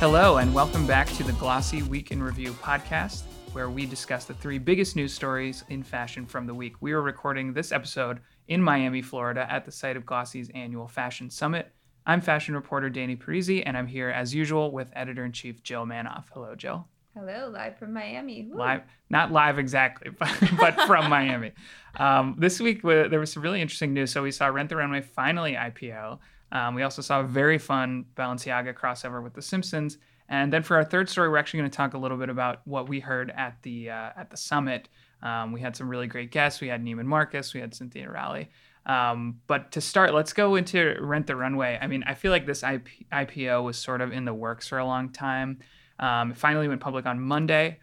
Hello, and welcome back to the Glossy Week in Review podcast, where we discuss the three biggest news stories in fashion from the week. We are recording this episode in Miami, Florida, at the site of Glossy's annual Fashion Summit. I'm fashion reporter Danny Parisi, and I'm here as usual with editor in chief Jill Manoff. Hello, Jill. Hello, live from Miami. Woo. Live, not live exactly, but, but from Miami. Um, this week, there was some really interesting news. So we saw Rent the Runway finally IPO. Um, we also saw a very fun Balenciaga crossover with The Simpsons. And then for our third story, we're actually going to talk a little bit about what we heard at the uh, at the summit. Um, we had some really great guests. We had Neiman Marcus, we had Cynthia Rowley. Um, but to start, let's go into Rent the Runway. I mean, I feel like this IP- IPO was sort of in the works for a long time. Um, it finally went public on Monday.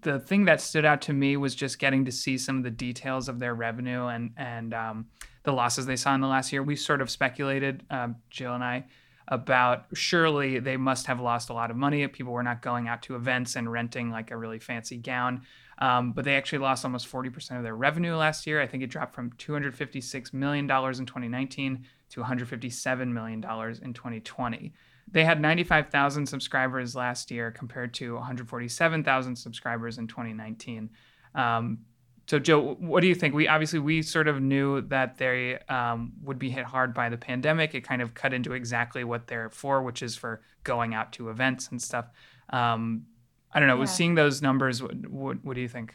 The thing that stood out to me was just getting to see some of the details of their revenue and and um, the losses they saw in the last year. We sort of speculated, um, Jill and I, about surely they must have lost a lot of money. People were not going out to events and renting like a really fancy gown. Um, but they actually lost almost 40% of their revenue last year. I think it dropped from $256 million in 2019 to $157 million in 2020. They had 95,000 subscribers last year compared to 147,000 subscribers in 2019. Um, so, Joe, what do you think? We obviously we sort of knew that they um, would be hit hard by the pandemic. It kind of cut into exactly what they're for, which is for going out to events and stuff. Um, I don't know. Yeah. Seeing those numbers, what, what, what do you think?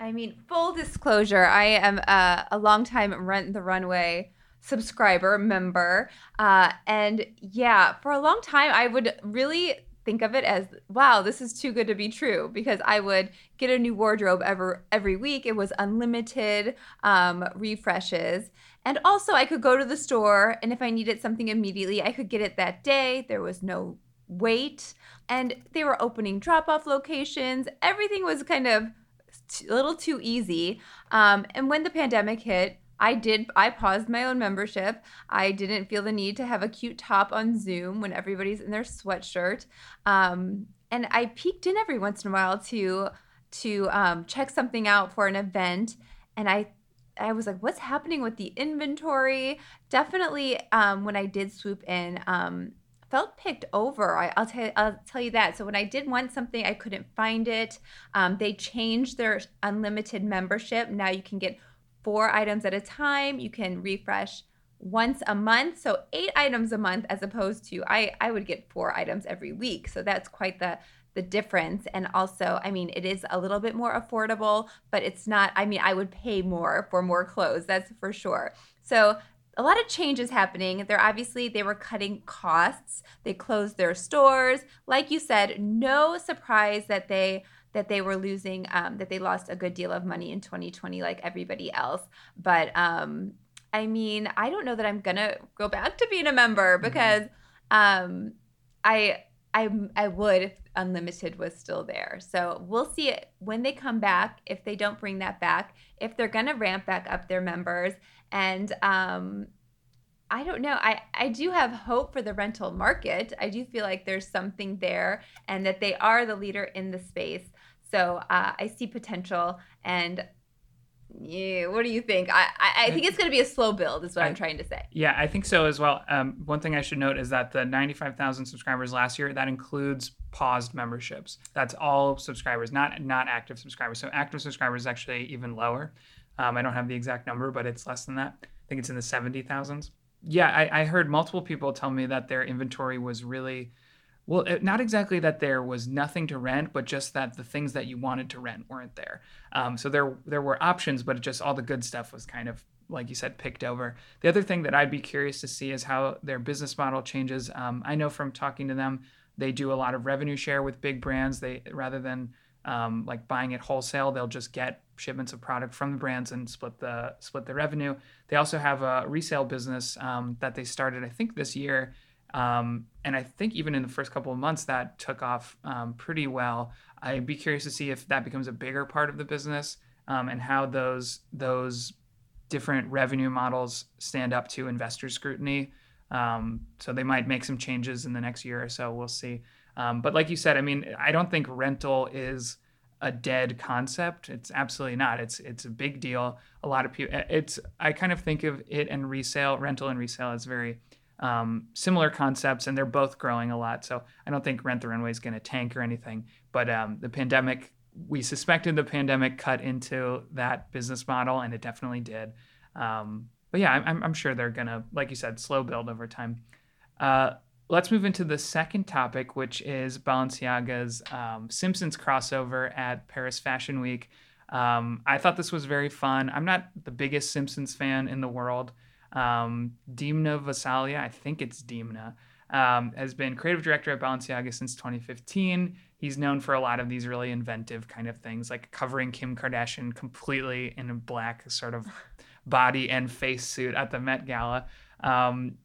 I mean, full disclosure, I am a, a longtime Rent the Runway subscriber member, uh, and yeah, for a long time, I would really think of it as wow this is too good to be true because i would get a new wardrobe every every week. It was unlimited um, refreshes. And also i could go to the store and if i needed something immediately i could get it that day. There was no wait. And they were opening drop off locations. Everything was kind of a little too easy. Um, and when the pandemic hit I did I paused my own membership. I didn't feel the need to have a cute top on Zoom when everybody's in their sweatshirt. Um, and I peeked in every once in a while to to um, check something out for an event. And I I was like, what's happening with the inventory? Definitely um, when I did swoop in, um, felt picked over. I, will tell I'll tell you that. So when I did want something, I couldn't find it. Um, they changed their unlimited membership. Now you can get four items at a time. You can refresh once a month, so eight items a month, as opposed to I I would get four items every week. So that's quite the the difference. And also, I mean, it is a little bit more affordable, but it's not. I mean, I would pay more for more clothes. That's for sure. So a lot of changes happening. They're obviously they were cutting costs. They closed their stores. Like you said, no surprise that they that they were losing, um, that they lost a good deal of money in 2020, like everybody else. But um, I mean, I don't know that I'm gonna go back to being a member mm-hmm. because um, I I I would if unlimited was still there. So we'll see it when they come back. If they don't bring that back, if they're gonna ramp back up their members, and um, I don't know. I, I do have hope for the rental market. I do feel like there's something there and that they are the leader in the space. So uh, I see potential. And yeah, what do you think? I, I, I think it's going to be a slow build, is what I, am trying to say. Yeah, I think so as well. Um, one thing I should note is that the 95,000 subscribers last year that includes paused memberships. That's all subscribers, not not active subscribers. So active subscribers is actually even lower. Um, I don't have the exact number, but it's less than that. I think it's in the 70,000s. Yeah, I, I heard multiple people tell me that their inventory was really well, not exactly that there was nothing to rent, but just that the things that you wanted to rent weren't there. Um, so there there were options, but just all the good stuff was kind of like you said picked over. The other thing that I'd be curious to see is how their business model changes. Um, I know from talking to them, they do a lot of revenue share with big brands. They rather than um, like buying it wholesale, they'll just get shipments of product from the brands and split the split the revenue. They also have a resale business um, that they started, I think, this year um, and I think even in the first couple of months, that took off um, pretty well. I'd be curious to see if that becomes a bigger part of the business um, and how those those different revenue models stand up to investor scrutiny. Um, so they might make some changes in the next year or so. We'll see. Um, but like you said, I mean, I don't think rental is a dead concept. It's absolutely not. It's it's a big deal. A lot of people. It's I kind of think of it and resale, rental and resale as very um, similar concepts, and they're both growing a lot. So I don't think Rent the Runway is going to tank or anything. But um, the pandemic, we suspected the pandemic cut into that business model, and it definitely did. Um, but yeah, I'm, I'm sure they're going to, like you said, slow build over time. Uh, let's move into the second topic, which is Balenciaga's um, Simpsons crossover at Paris Fashion Week. Um, I thought this was very fun. I'm not the biggest Simpsons fan in the world. Um, Demna Gvasalia, I think it's Demna, um, has been creative director at Balenciaga since 2015. He's known for a lot of these really inventive kind of things, like covering Kim Kardashian completely in a black sort of body and face suit at the Met Gala. Um,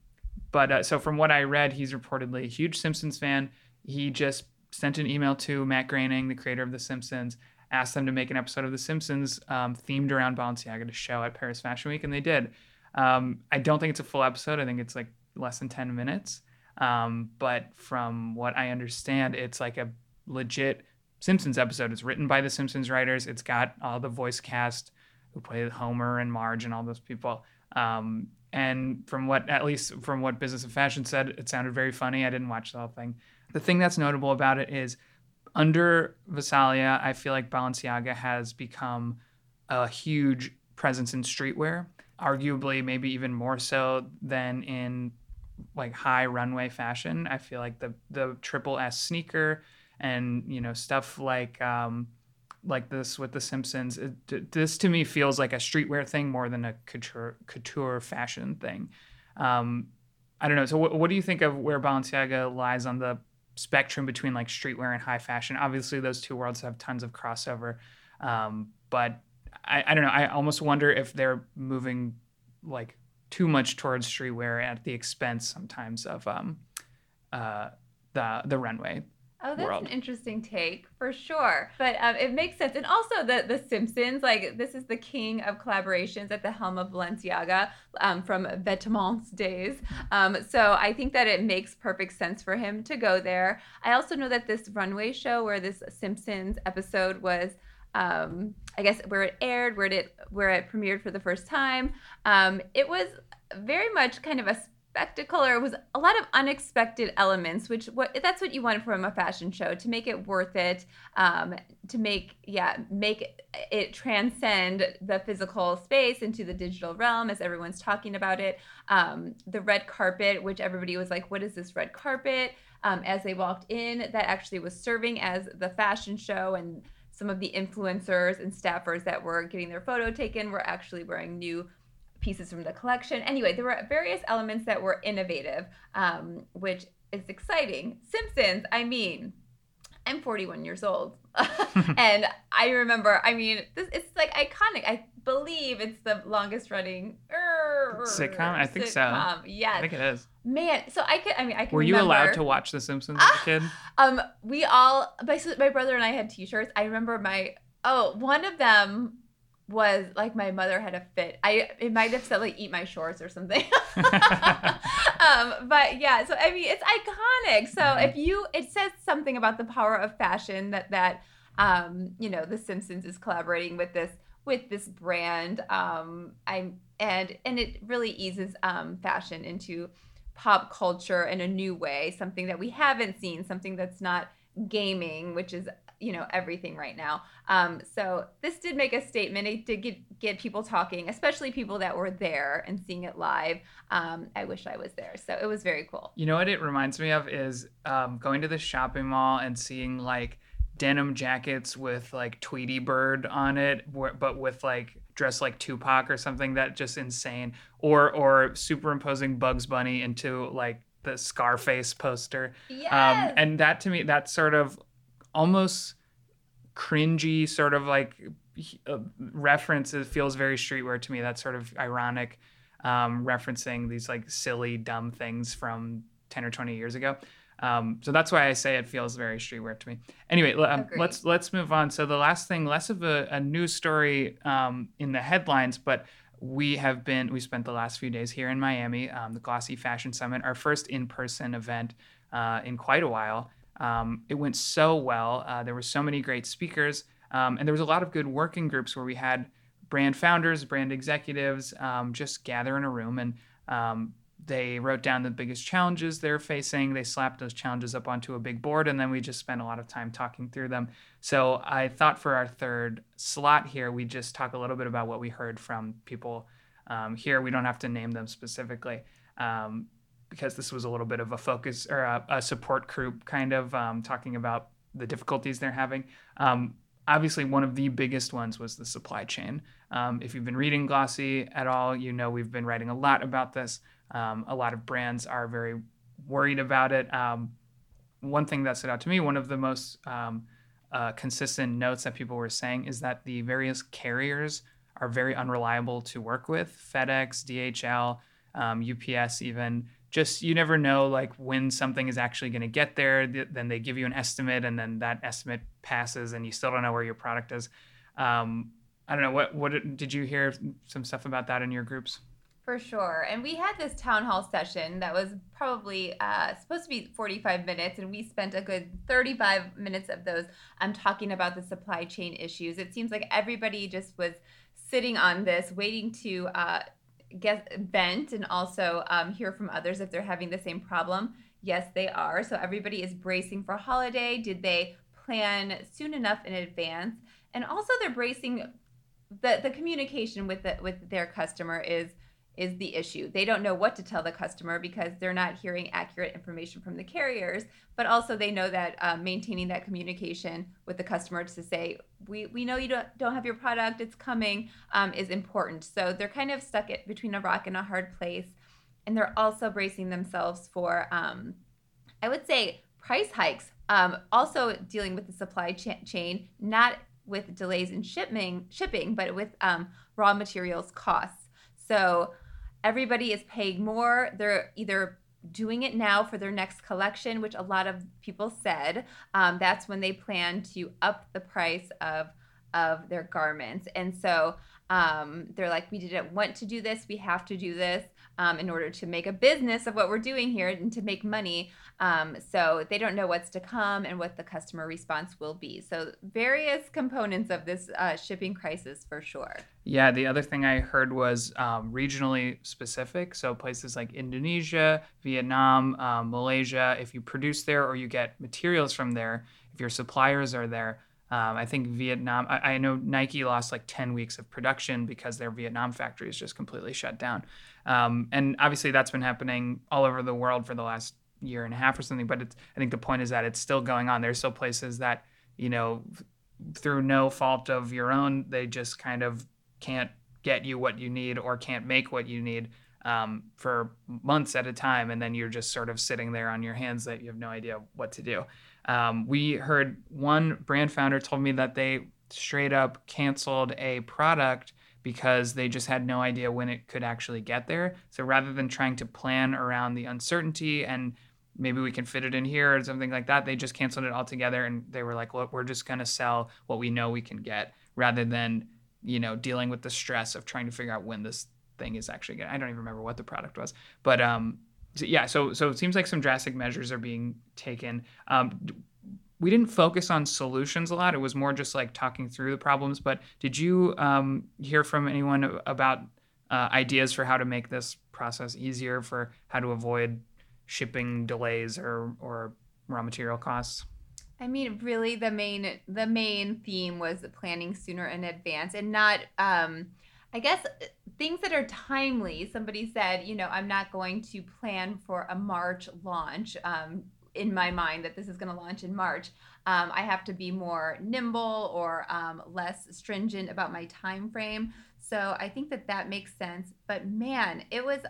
but uh, so from what I read, he's reportedly a huge Simpsons fan. He just sent an email to Matt Groening, the creator of The Simpsons, asked them to make an episode of The Simpsons um, themed around Balenciaga to show at Paris Fashion Week, and they did. Um, I don't think it's a full episode. I think it's like less than 10 minutes. Um, but from what I understand, it's like a legit Simpsons episode. It's written by the Simpsons writers. It's got all the voice cast who play Homer and Marge and all those people. Um, and from what, at least from what Business of Fashion said, it sounded very funny. I didn't watch the whole thing. The thing that's notable about it is under Gvasalia, I feel like Balenciaga has become a huge presence in streetwear, arguably maybe even more so than in like high runway fashion. I feel like the the triple S sneaker and you know stuff like um, like this with the Simpsons. It, this to me feels like a streetwear thing more than a couture couture fashion thing. Um, I don't know. So what, what do you think of where Balenciaga lies on the spectrum between like streetwear and high fashion? Obviously, those two worlds have tons of crossover, um, but I, I don't know. I almost wonder if they're moving like too much towards streetwear at the expense sometimes of um, uh, the the runway. Oh, that's world. an interesting take for sure. But um, it makes sense. And also the the Simpsons, like this is the king of collaborations at the helm of Balenciaga um, from Vetements days. Um, so I think that it makes perfect sense for him to go there. I also know that this runway show where this Simpsons episode was um, I guess where it aired, where it where it premiered for the first time. Um, it was very much kind of a spectacle or it was a lot of unexpected elements which what that's what you want from a fashion show to make it worth it um, to make yeah make it transcend the physical space into the digital realm as everyone's talking about it. Um, the red carpet which everybody was like what is this red carpet? Um, as they walked in that actually was serving as the fashion show and some of the influencers and staffers that were getting their photo taken were actually wearing new pieces from the collection. Anyway, there were various elements that were innovative, um, which is exciting. Simpsons, I mean, I'm 41 years old. and I remember, I mean, this, it's like iconic. I believe it's the longest running er, sitcom. I think sitcom. so. Yes. I think it is. Man, so I could. I mean, I can. Were you remember, allowed to watch The Simpsons as a kid? Um, we all. My my brother and I had T-shirts. I remember my. Oh, one of them was like my mother had a fit. I it might have said like eat my shorts or something. um, but yeah, so I mean it's iconic. So Mhm. if you it says something about the power of fashion that that um, you know, The Simpsons is collaborating with this with this brand. Um, I'm and and it really eases um fashion into pop culture in a new way, something that we haven't seen, something that's not gaming, which is you know everything right now. Um, so this did make a statement. It did get get people talking, especially people that were there and seeing it live. Um, I wish I was there, so it was very cool. You know what it reminds me of is um, going to the shopping mall and seeing like denim jackets with like Tweety Bird on it, but with like dressed like Tupac or something that just insane. Or or superimposing Bugs Bunny into like the Scarface poster. Yes. Um, and that to me, that sort of almost cringy sort of like uh, reference it feels very streetwear to me. That sort of ironic um, referencing these like silly, dumb things from 10 or 20 years ago. Um, so that's why I say it feels very streetwear to me. Anyway, um, let's let's move on. So the last thing, less of a, a news story um, in the headlines, but we have been we spent the last few days here in Miami, um, the Glossy Fashion Summit, our first in-person event uh, in quite a while. Um, it went so well. Uh, there were so many great speakers, um, and there was a lot of good working groups where we had brand founders, brand executives, um, just gather in a room and um, they wrote down the biggest challenges they're facing. They slapped those challenges up onto a big board, and then we just spent a lot of time talking through them. So I thought for our third slot here, we just talk a little bit about what we heard from people um, here. We don't have to name them specifically. Um, because this was a little bit of a focus or a, a support group kind of um, talking about the difficulties they're having. Um, obviously, one of the biggest ones was the supply chain. Um, if you've been reading Glossy at all, you know we've been writing a lot about this. Um, a lot of brands are very worried about it. Um, one thing that stood out to me, one of the most um, uh, consistent notes that people were saying is that the various carriers are very unreliable to work with FedEx, DHL, UPS, even just you never know like when something is actually going to get there then they give you an estimate and then that estimate passes and you still don't know where your product is. Um, i don't know what what did you hear some stuff about that in your groups? For sure and we had this town hall session that was probably uh, supposed to be 45 minutes and we spent a good 35 minutes of those um, talking about the supply chain issues. It seems like everybody just was sitting on this waiting to uh, get vent and also um, hear from others if they're having the same problem. Yes, they are. So everybody is bracing for holiday. Did they plan soon enough in advance? And also they're bracing the the communication with the with their customer is is the issue. They don't know what to tell the customer because they're not hearing accurate information from the carriers. But also, they know that um, maintaining that communication with the customer to say, "We we know you don't don't have your product; it's coming," um, is important. So they're kind of stuck it between a rock and a hard place, and they're also bracing themselves for, um, I would say, price hikes. Um, also dealing with the supply cha- chain, not with delays in shipping, shipping, but with um, raw materials costs. So everybody is paying more. They're either doing it now for their next collection, which a lot of people said um, that's when they plan to up the price of of their garments. And so um, they're like, we didn't want to do this. We have to do this um, in order to make a business of what we're doing here and to make money. Um, so they don't know what's to come and what the customer response will be. So various components of this uh, shipping crisis for sure. Yeah, the other thing I heard was um, regionally specific. So places like Indonesia, Vietnam, um, Malaysia, if you produce there or you get materials from there, if your suppliers are there, um, I think Vietnam, I, I, know Nike lost like 10 weeks of production because their Vietnam factory is just completely shut down. Um, and obviously that's been happening all over the world for the last year and a half or something. But I think the point is that it's still going on. There's still places that, you know, through no fault of your own, they just kind of can't get you what you need or can't make what you need um, for months at a time. And then you're just sort of sitting there on your hands that you have no idea what to do. Um, we heard one brand founder told me that they straight up canceled a product because they just had no idea when it could actually get there. So rather than trying to plan around the uncertainty and maybe we can fit it in here or something like that, they just canceled it altogether and they were like, look, we're just going to sell what we know we can get rather than, you know, dealing with the stress of trying to figure out when this thing is actually going to, I don't even remember what the product was, but um, so, yeah, so so it seems like some drastic measures are being taken. Um, we didn't focus on solutions a lot. It was more just like talking through the problems. But did you um, hear from anyone about uh, ideas for how to make this process easier, for how to avoid shipping delays or or raw material costs? I mean, really, the main the main theme was planning sooner in advance, and not. Um, I guess things that are timely. Somebody said, you know, I'm not going to plan for a March launch. Um, in my mind that this is going to launch in March. Um, I have to be more nimble or um, less stringent about my time frame. So I think that that makes sense. But man, it was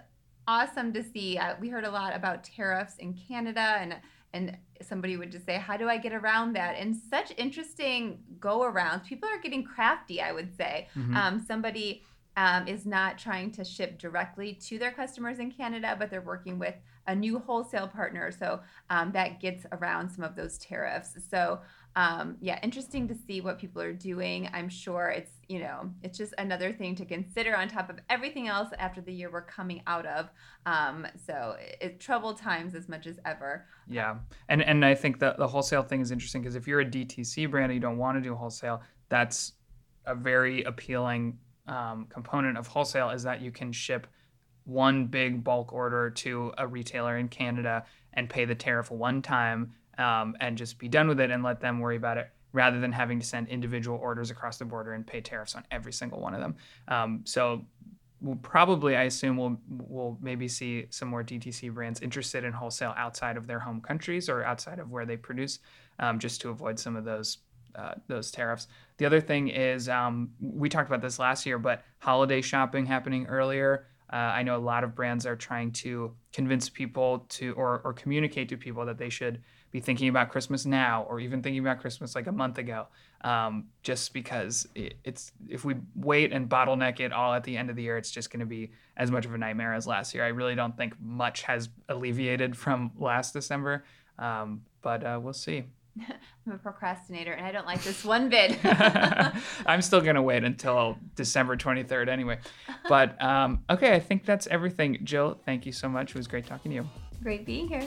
awesome to see. Uh, we heard a lot about tariffs in Canada and and somebody would just say, "How do I get around that?" And such interesting go arounds. People are getting crafty. I would say. Mm-hmm. Um, somebody um, is not trying to ship directly to their customers in Canada, but they're working with a new wholesale partner. So um, that gets around some of those tariffs. So um, yeah, interesting to see what people are doing. I'm sure it's you know it's just another thing to consider on top of everything else after the year we're coming out of. Um, so it, troubled times as much as ever. Yeah, and and I think the the wholesale thing is interesting because if you're a DTC brand and you don't want to do wholesale, that's a very appealing um, component of wholesale is that you can ship one big bulk order to a retailer in Canada and pay the tariff one time um, and just be done with it and let them worry about it rather than having to send individual orders across the border and pay tariffs on every single one of them. Um, so we'll probably, I assume, we'll we'll maybe see some more DTC brands interested in wholesale outside of their home countries or outside of where they produce, um, just to avoid some of those uh, those tariffs. The other thing is um, we talked about this last year, but holiday shopping happening earlier. Uh, I know a lot of brands are trying to convince people to or, or communicate to people that they should be thinking about Christmas now or even thinking about Christmas like a month ago. Um, just because it, it's if we wait and bottleneck it all at the end of the year, it's just going to be as much of a nightmare as last year. I really don't think much has alleviated from last December, um, but uh, we'll see. I'm a procrastinator and I don't like this one bit. I'm still going to wait until December 23rd anyway. But um, okay, I think that's everything. Jill, thank you so much. It was great talking to you. Great being here.